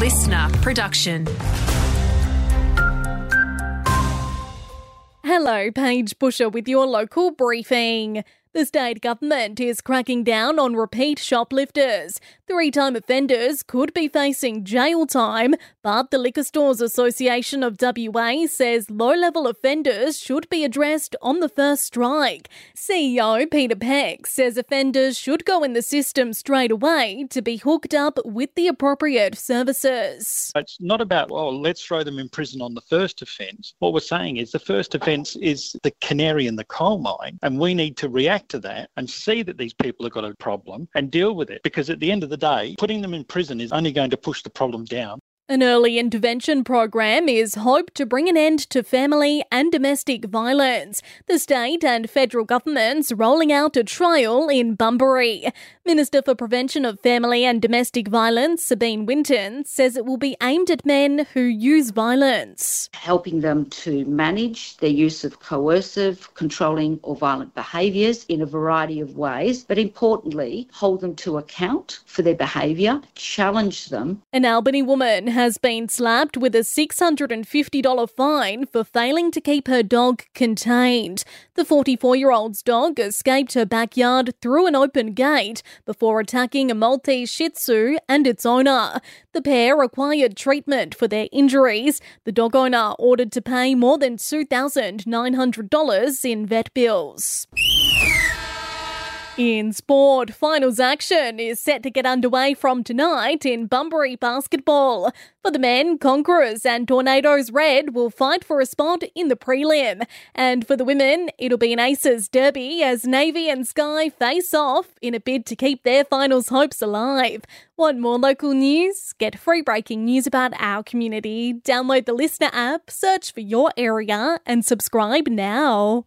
LiSTNR production. Hello, Paige Busher with your local briefing. The state government is cracking down on repeat shoplifters. Three time offenders could be facing jail time, but the Liquor Stores Association of WA says low level offenders should be addressed on the first strike. CEO Peter Peck says offenders should go in the system straight away to be hooked up with the appropriate services. It's not about, oh, let's throw them in prison on the first offence. What we're saying is the first offence is the canary in the coal mine, and we need to react to that and see that these people have got a problem and deal with it. Because at the end of the day, putting them in prison is only going to push the problem down. An early intervention program is hoped to bring an end to family and domestic violence. The state and federal governments rolling out a trial in Bunbury. Minister for Prevention of Family and Domestic Violence, Sabine Winton, says it will be aimed at men who use violence. Helping them to manage their use of coercive, controlling, or violent behaviours in a variety of ways, but importantly, hold them to account for their behaviour, challenge them. An Albany woman has been slapped with a $650 fine for failing to keep her dog contained. The 44 year old's dog escaped her backyard through an open gate before attacking a Maltese Shih Tzu and its owner. The pair required treatment for their injuries. The dog owner ordered to pay more than $2,900 in vet bills. In sport, finals action is set to get underway from tonight in Bunbury basketball. For the men, Conquerors and Tornadoes Red will fight for a spot in the prelim. And for the women, it'll be an Aces derby as Navy and Sky face off in a bid to keep their finals hopes alive. Want more local news? Get free breaking news about our community. Download the LiSTNR app, search for your area, and subscribe now.